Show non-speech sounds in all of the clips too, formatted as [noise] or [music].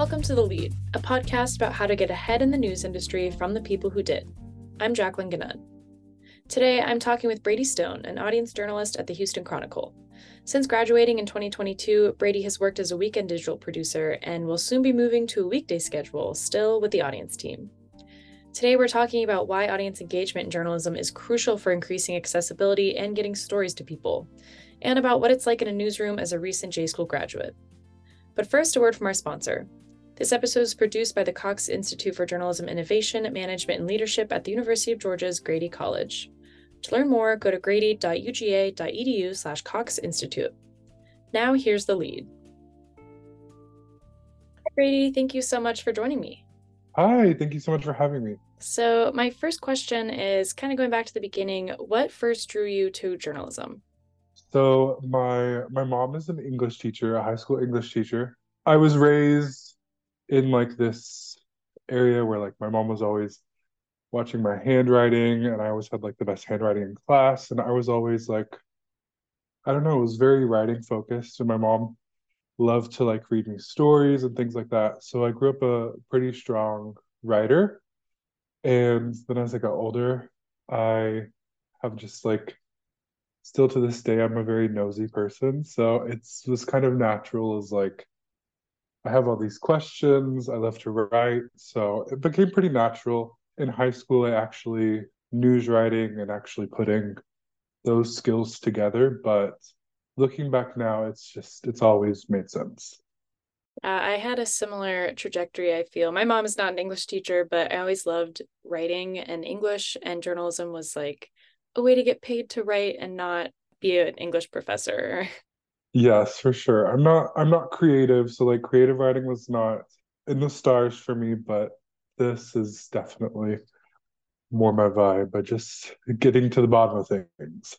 Welcome to The Lead, a podcast about how to get ahead in the news industry from the people who did. I'm Jacqueline GaNun. Today, I'm talking with Brady Stone, an audience journalist at the Houston Chronicle. Since graduating in 2022, Brady has worked as a weekend digital producer and will soon be moving to a weekday schedule, still with the audience team. Today, we're talking about why audience engagement in journalism is crucial for increasing accessibility and getting stories to people, and about what it's like in a newsroom as a recent J School graduate. But first, a word from our sponsor. This episode is produced by the Cox Institute for Journalism Innovation, Management, and Leadership at the University of Georgia's Grady College. To learn more, go to grady.uga.edu slash Cox Institute. Now, here's the lead. Hi, Brady, thank you so much for joining me. Hi, thank you so much for having me. So, my first question is kind of going back to the beginning. What first drew you to journalism? So, my my mom is an English teacher, a high school English teacher. I was raised in like this area where like my mom was always watching my handwriting and I always had like the best handwriting in class and I was always like I don't know, it was very writing focused and my mom loved to like read me stories and things like that. So I grew up a pretty strong writer. And then as I got older, I have just like still to this day I'm a very nosy person. So it's was kind of natural as like I have all these questions, I love to write. So it became pretty natural. In high school I actually news writing and actually putting those skills together, but looking back now, it's just it's always made sense. Uh, I had a similar trajectory, I feel. My mom is not an English teacher, but I always loved writing and English, and journalism was like a way to get paid to write and not be an English professor. [laughs] Yes, for sure. I'm not I'm not creative, so like creative writing was not in the stars for me, but this is definitely more my vibe, but just getting to the bottom of things.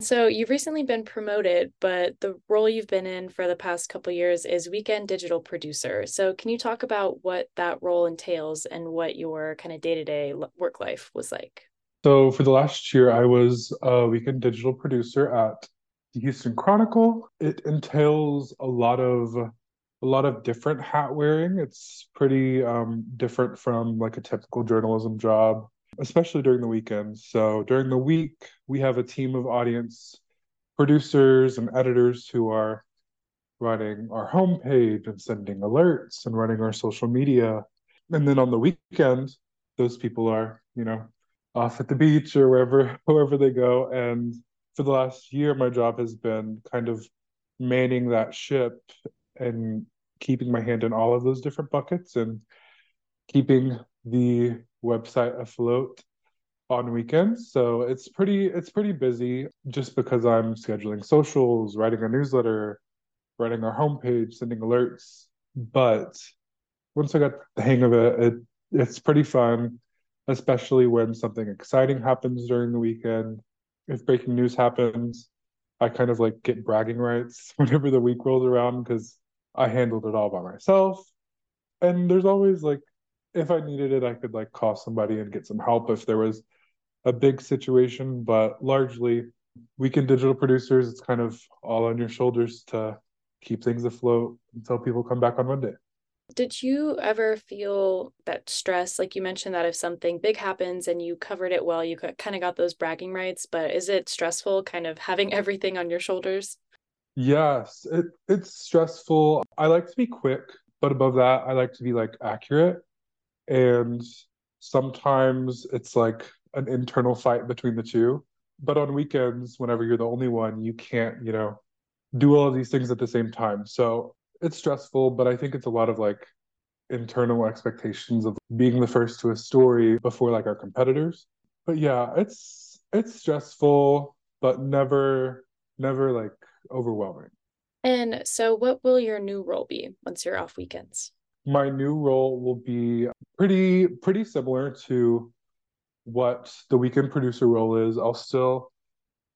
So you've recently been promoted, but the role you've been in for the past couple years is weekend digital producer. So can you talk about what that role entails and what your kind of day-to-day work life was like? So for the last year, I was a weekend digital producer at the Houston Chronicle. It entails a lot of a lot of different hat wearing. It's pretty um, different from like a typical journalism job especially during the weekends. So during the week, we have a team of audience producers and editors who are running our homepage and sending alerts and running our social media. And then on the weekend, those people are, you know, off at the beach or wherever [laughs] wherever they go. And for the last year, my job has been kind of manning that ship and keeping my hand in all of those different buckets and keeping the website afloat on weekends. So it's pretty it's pretty busy just because I'm scheduling socials, writing a newsletter, writing our homepage, sending alerts. But once I got the hang of it, it it's pretty fun, especially when something exciting happens during the weekend. If breaking news happens, I kind of like get bragging rights [laughs] whenever the week rolls around because I handled it all by myself. And there's always like if I needed it, I could like call somebody and get some help if there was a big situation. But largely, weekend digital producers, it's kind of all on your shoulders to keep things afloat until people come back on Monday. Did you ever feel that stress? Like you mentioned that if something big happens and you covered it well, you kind of got those bragging rights, but is it stressful kind of having [laughs] everything on your shoulders? Yes, it, it's stressful. I like to be quick, but above that, I like to be like accurate. And sometimes it's like an internal fight between the two. But on weekends, whenever you're the only one, you can't, you know, do all of these things at the same time. So it's stressful, but I think it's a lot of like internal expectations of being the first to a story before like our competitors. But yeah, it's it's stressful, but never never like overwhelming. And so what will your new role be once you're off weekends? my new role will be pretty pretty similar to what the weekend producer role is. I'll still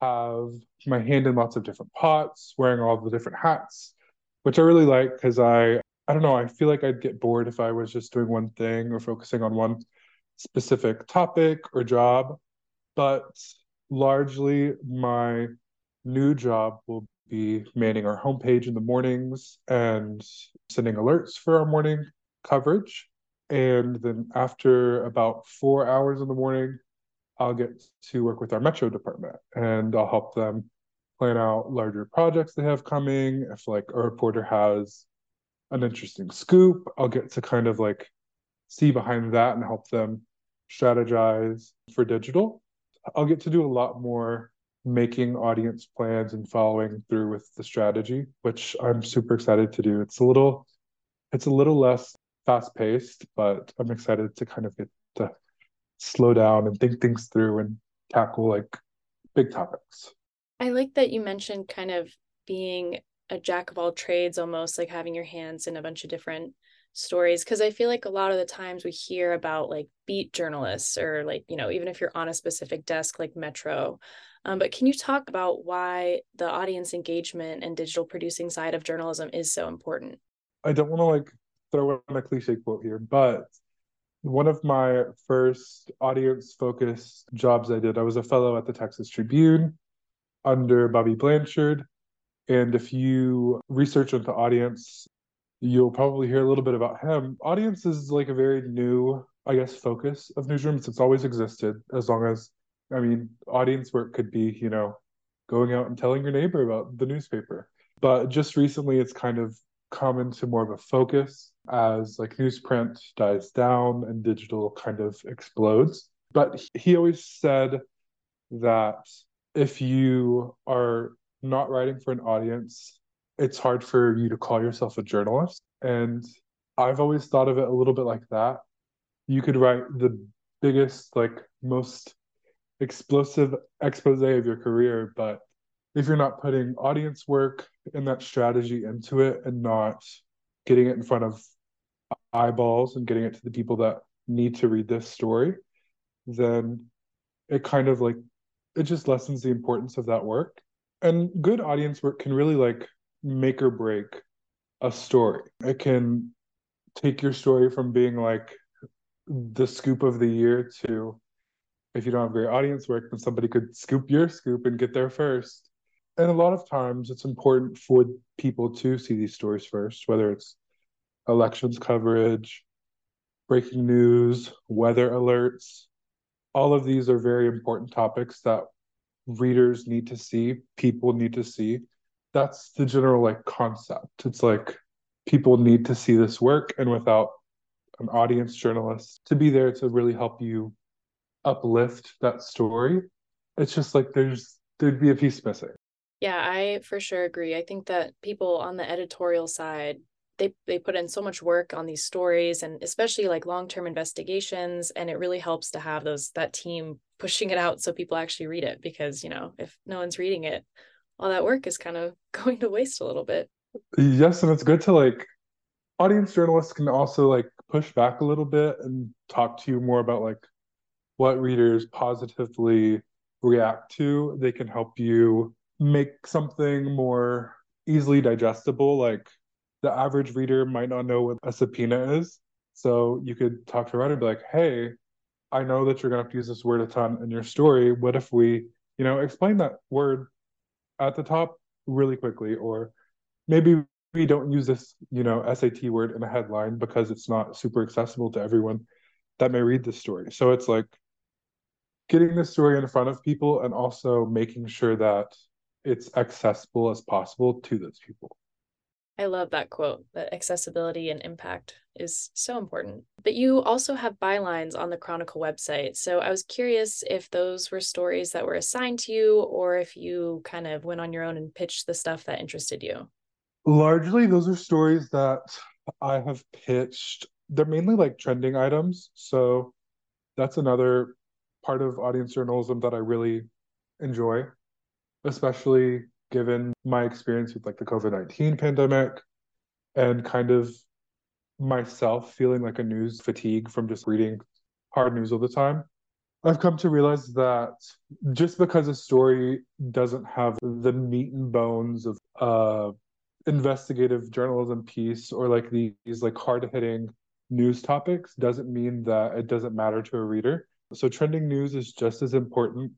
have my hand in lots of different pots, wearing all the different hats, which I really like because I I don't know, I feel like I'd get bored if I was just doing one thing or focusing on one specific topic or job. But largely my new job will be manning our homepage in the mornings and sending alerts for our morning coverage. And then after about four hours in the morning, I'll get to work with our Metro department and I'll help them plan out larger projects they have coming. If like a reporter has an interesting scoop, I'll get to kind of like see behind that and help them strategize for digital. I'll get to do a lot more making audience plans and following through with the strategy, which I'm super excited to do. It's a little it's a little less fast paced, but I'm excited to kind of get to slow down and think things through and tackle like big topics. I like that you mentioned kind of being a jack of all trades almost like having your hands in a bunch of different stories because I feel like a lot of the times we hear about like beat journalists or like you know even if you're on a specific desk like Metro um, but can you talk about why the audience engagement and digital producing side of journalism is so important? I don't want to like throw in a cliche quote here, but one of my first audience focused jobs I did, I was a fellow at the Texas Tribune under Bobby Blanchard. And if you research into audience, you'll probably hear a little bit about him. Audience is like a very new, I guess, focus of newsrooms. It's always existed as long as, I mean, audience work could be, you know, going out and telling your neighbor about the newspaper. But just recently, it's kind of come into more of a focus as like newsprint dies down and digital kind of explodes. But he always said that if you are not writing for an audience, it's hard for you to call yourself a journalist. And I've always thought of it a little bit like that. You could write the biggest, like most explosive expose of your career, but if you're not putting audience work and that strategy into it and not getting it in front of eyeballs and getting it to the people that need to read this story, then it kind of like it just lessens the importance of that work. And good audience work can really like make or break a story. It can take your story from being like the scoop of the year to if you don't have great audience work, then somebody could scoop your scoop and get there first. And a lot of times it's important for people to see these stories first, whether it's elections coverage, breaking news, weather alerts. All of these are very important topics that readers need to see, people need to see. That's the general like concept. It's like people need to see this work and without an audience journalist to be there to really help you uplift that story, it's just like there's there'd be a piece missing. Yeah, I for sure agree. I think that people on the editorial side they they put in so much work on these stories and especially like long-term investigations and it really helps to have those that team pushing it out so people actually read it because you know if no one's reading it all that work is kind of [laughs] going to waste a little bit. Yes and it's good to like audience journalists can also like push back a little bit and talk to you more about like what readers positively react to. They can help you make something more easily digestible like the average reader might not know what a subpoena is. So you could talk to a writer and be like, hey, I know that you're going to have to use this word a ton in your story. What if we, you know, explain that word at the top really quickly? Or maybe we don't use this, you know, SAT word in a headline because it's not super accessible to everyone that may read this story. So it's like getting the story in front of people and also making sure that it's accessible as possible to those people. I love that quote that accessibility and impact is so important. But you also have bylines on the Chronicle website. So I was curious if those were stories that were assigned to you or if you kind of went on your own and pitched the stuff that interested you. Largely, those are stories that I have pitched. They're mainly like trending items. So that's another part of audience journalism that I really enjoy, especially given my experience with like the COVID 19 pandemic and kind of myself feeling like a news fatigue from just reading hard news all the time. I've come to realize that just because a story doesn't have the meat and bones of uh investigative journalism piece or like these like hard hitting news topics doesn't mean that it doesn't matter to a reader. So trending news is just as important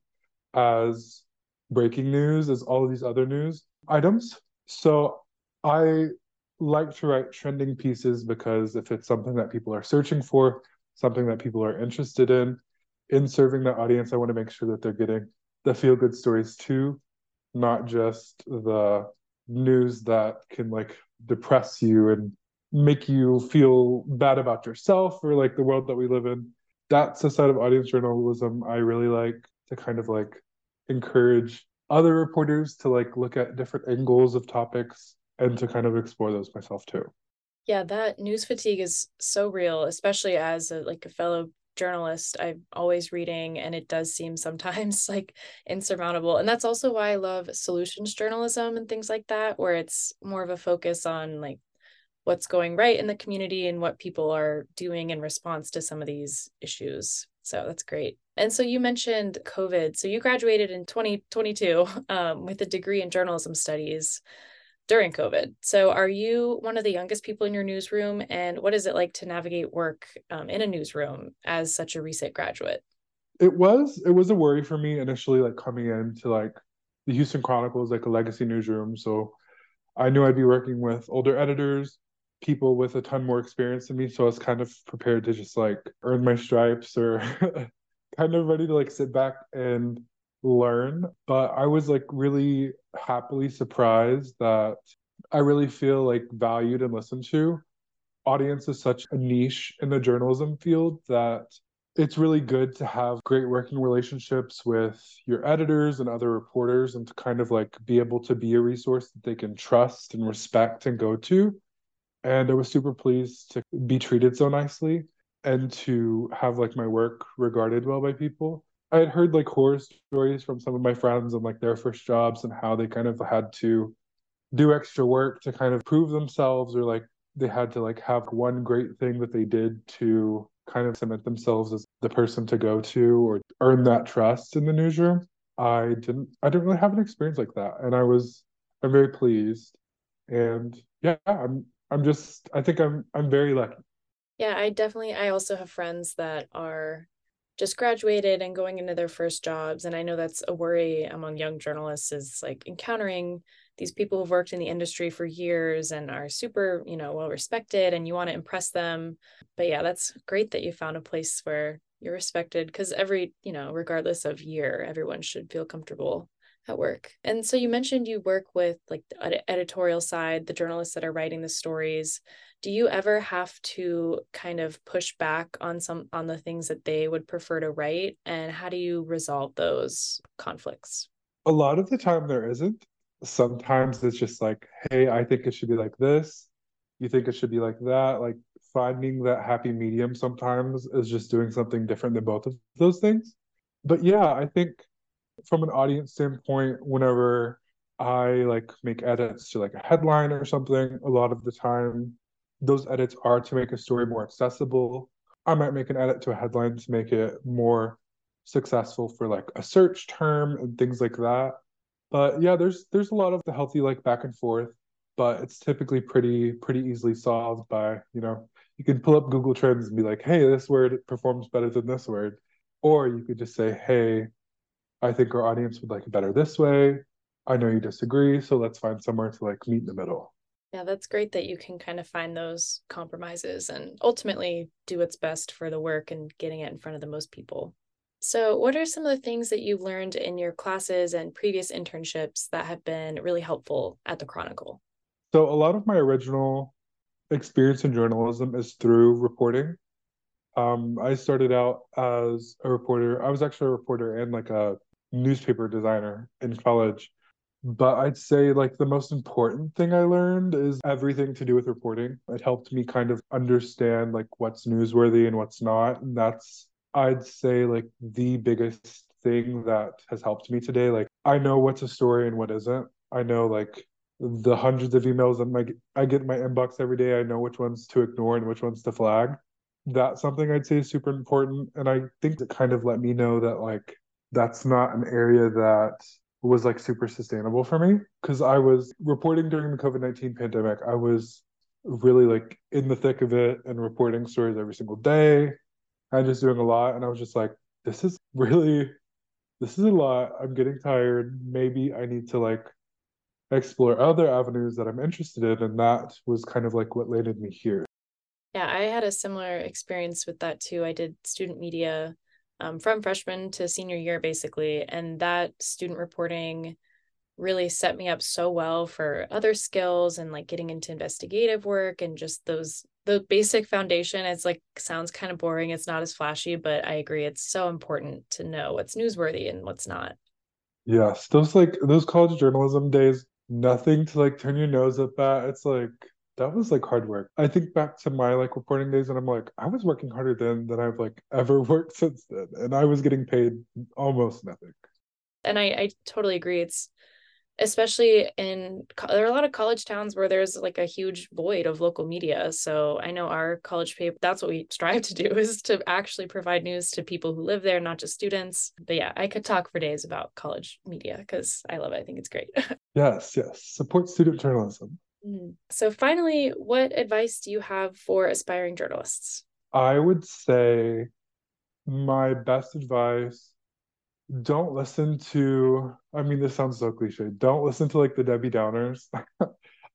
as breaking news as all of these other news items. So I like to write trending pieces because if it's something that people are searching for, something that people are interested in, in serving that audience, I want to make sure that they're getting the feel good stories too, not just the news that can like depress you and make you feel bad about yourself or like the world that we live in. That's a side of audience journalism I really like to kind of like encourage other reporters to like look at different angles of topics and to kind of explore those myself too. Yeah, that news fatigue is so real, especially as a, like a fellow journalist i'm always reading and it does seem sometimes [laughs] like insurmountable. And that's also why i love solutions journalism and things like that where it's more of a focus on like what's going right in the community and what people are doing in response to some of these issues. So that's great and so you mentioned covid so you graduated in 2022 [laughs] um, with a degree in journalism studies during COVID. So, are you one of the youngest people in your newsroom? And what is it like to navigate work um, in a newsroom as such a recent graduate? It was it was a worry for me initially, like coming into like the Houston Chronicle is like a legacy newsroom. So I knew I'd be working with older editors, people with a ton more experience than me. So I was kind of prepared to just like earn my stripes or [laughs] kind of ready to like sit back and learn. But I was like really happily surprised that I really feel like valued and listened to. Audience is such a niche in the journalism field that it's really good to have great working relationships with your editors and other reporters and to kind of like be able to be a resource that they can trust and respect and go to. And I was super pleased to be treated so nicely and to have like my work regarded well by people. I had heard like horror stories from some of my friends and like their first jobs and how they kind of had to do extra work to kind of prove themselves or like they had to like have one great thing that they did to kind of cement themselves as the person to go to or earn that trust in the newsroom. I didn't I didn't really have an experience like that and I was I'm very pleased and yeah I'm I'm just I think I'm I'm very lucky. Yeah, I definitely I also have friends that are just graduated and going into their first jobs and i know that's a worry among young journalists is like encountering these people who've worked in the industry for years and are super you know well respected and you want to impress them. But yeah that's great that you found a place where you're respected because every you know regardless of year everyone should feel comfortable at work. And so you mentioned you work with like the editorial side the journalists that are writing the stories. Do you ever have to kind of push back on some on the things that they would prefer to write? And how do you resolve those conflicts? A lot of the time there isn't. Sometimes it's just like hey i think it should be like this. You think it should be like that. Like finding that happy medium sometimes is just doing something different than both of those things. But yeah i think from an audience standpoint whenever i like make edits to like a headline or something a lot of the time those edits are to make a story more accessible. I might make an edit to a headline to make it more successful for like a search term and things like that. But yeah, there's there's a lot of the healthy like back and forth, but it's typically pretty pretty easily solved by, you know, you can pull up Google Trends and be like, "Hey, this word performs better than this word." Or you could just say, "Hey, I think our audience would like it better this way. I know you disagree, so let's find somewhere to like meet in the middle." Yeah, that's great that you can kind of find those compromises and ultimately do what's best for the work and getting it in front of the most people. So, what are some of the things that you've learned in your classes and previous internships that have been really helpful at the Chronicle? So, a lot of my original experience in journalism is through reporting. Um, I started out as a reporter. I was actually a reporter and like a newspaper designer in college. But I'd say like the most important thing I learned is everything to do with reporting. It helped me kind of understand like what's newsworthy and what's not. And that's I'd say like the biggest thing that has helped me today. Like I know what's a story and what isn't. I know like the hundreds of emails that my I get in my inbox every day. I know which ones to ignore and which ones to flag. That's something I'd say is super important. And I think it kind of let me know that like that's not an area that was like super sustainable for me because I was reporting during the COVID 19 pandemic. I was really like in the thick of it and reporting stories every single day and just doing a lot. And I was just like, this is really this is a lot. I'm getting tired. Maybe I need to like explore other avenues that I'm interested in. And that was kind of like what landed me here. Yeah, I had a similar experience with that too. I did student media um, from freshman to senior year, basically. And that student reporting really set me up so well for other skills and like getting into investigative work and just those the basic foundation it's like sounds kind of boring it's not as flashy but i agree it's so important to know what's newsworthy and what's not yes those like those college journalism days nothing to like turn your nose up at it's like that was like hard work. I think back to my like reporting days and i'm like i was working harder then than i've like [laughs] ever worked since then and i was getting paid almost nothing. And i i totally agree. It's especially in there are a lot of college towns where there's like a huge void of local media. So i know our college paper that's what we strive to do [laughs] is to actually provide news to people who live there not just students. But yeah i could talk for days about college media because i love it. I think it's great. [laughs] Yes yes. Support student journalism mm-hmm. so finally what advice do you have for aspiring journalists? I would say my best advice don't listen to i mean this sounds so cliche don't listen to like the debbie downers. [laughs]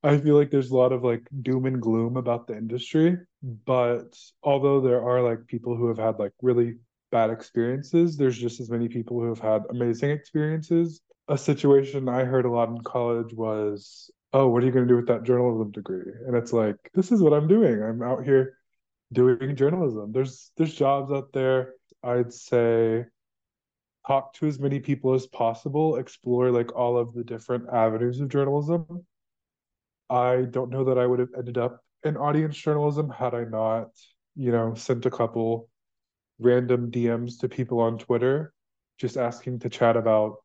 I feel like there's a lot of like doom and gloom about the industry but although there are like people who have had like really bad experiences there's just as many people who have had amazing experiences. A situation i heard a lot in college was oh what are you going to do with that journalism degree? And it's like this is what i'm doing. I'm out here doing journalism. There's there's jobs out there. I'd say talk to as many people as possible, explore like all of the different avenues of journalism. I don't know that I would have ended up in audience journalism had I not, you know, sent a couple random DMs to people on Twitter just asking to chat about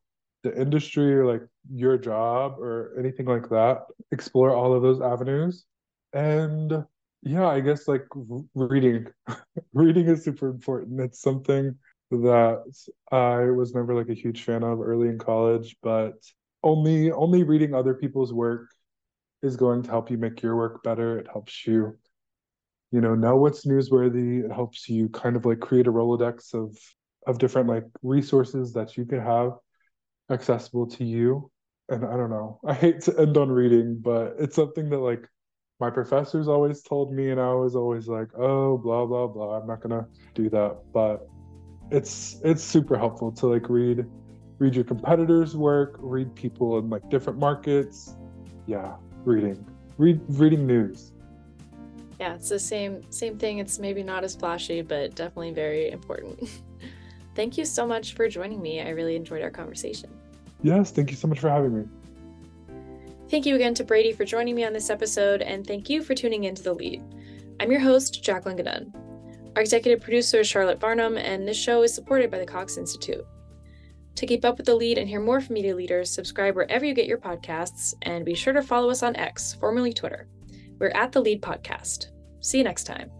the industry or like your job or anything like that. Explore all of those avenues. And yeah, I guess like reading. [laughs] reading is super important. It's something that I was never like a huge fan of early in college, but only only reading other people's work is going to help you make your work better. It helps you, you know, know what's newsworthy. It helps you kind of like create a Rolodex of of different like resources that you could have accessible to you. And I don't know. [laughs] I hate to end on reading, but it's something that like my professors always told me and I was always like, "Oh, blah blah blah. I'm not to do that." But it's it's super helpful to like read read your competitors work read people in like different markets yeah reading read reading news yeah it's the same same thing it's maybe not as flashy but definitely very important [laughs] thank you so much for joining me i really enjoyed our conversation yes thank you so much for having me thank you again to brady for joining me on this episode and thank you for tuning into the lead i'm your host jacqueline ganun our executive producer is Charlotte Barnum, and this show is supported by the Cox Institute. To keep up with the lead and hear more from media leaders, subscribe wherever you get your podcasts, and be sure to follow us on X, formerly Twitter. We're at the Lead Podcast. See you next time.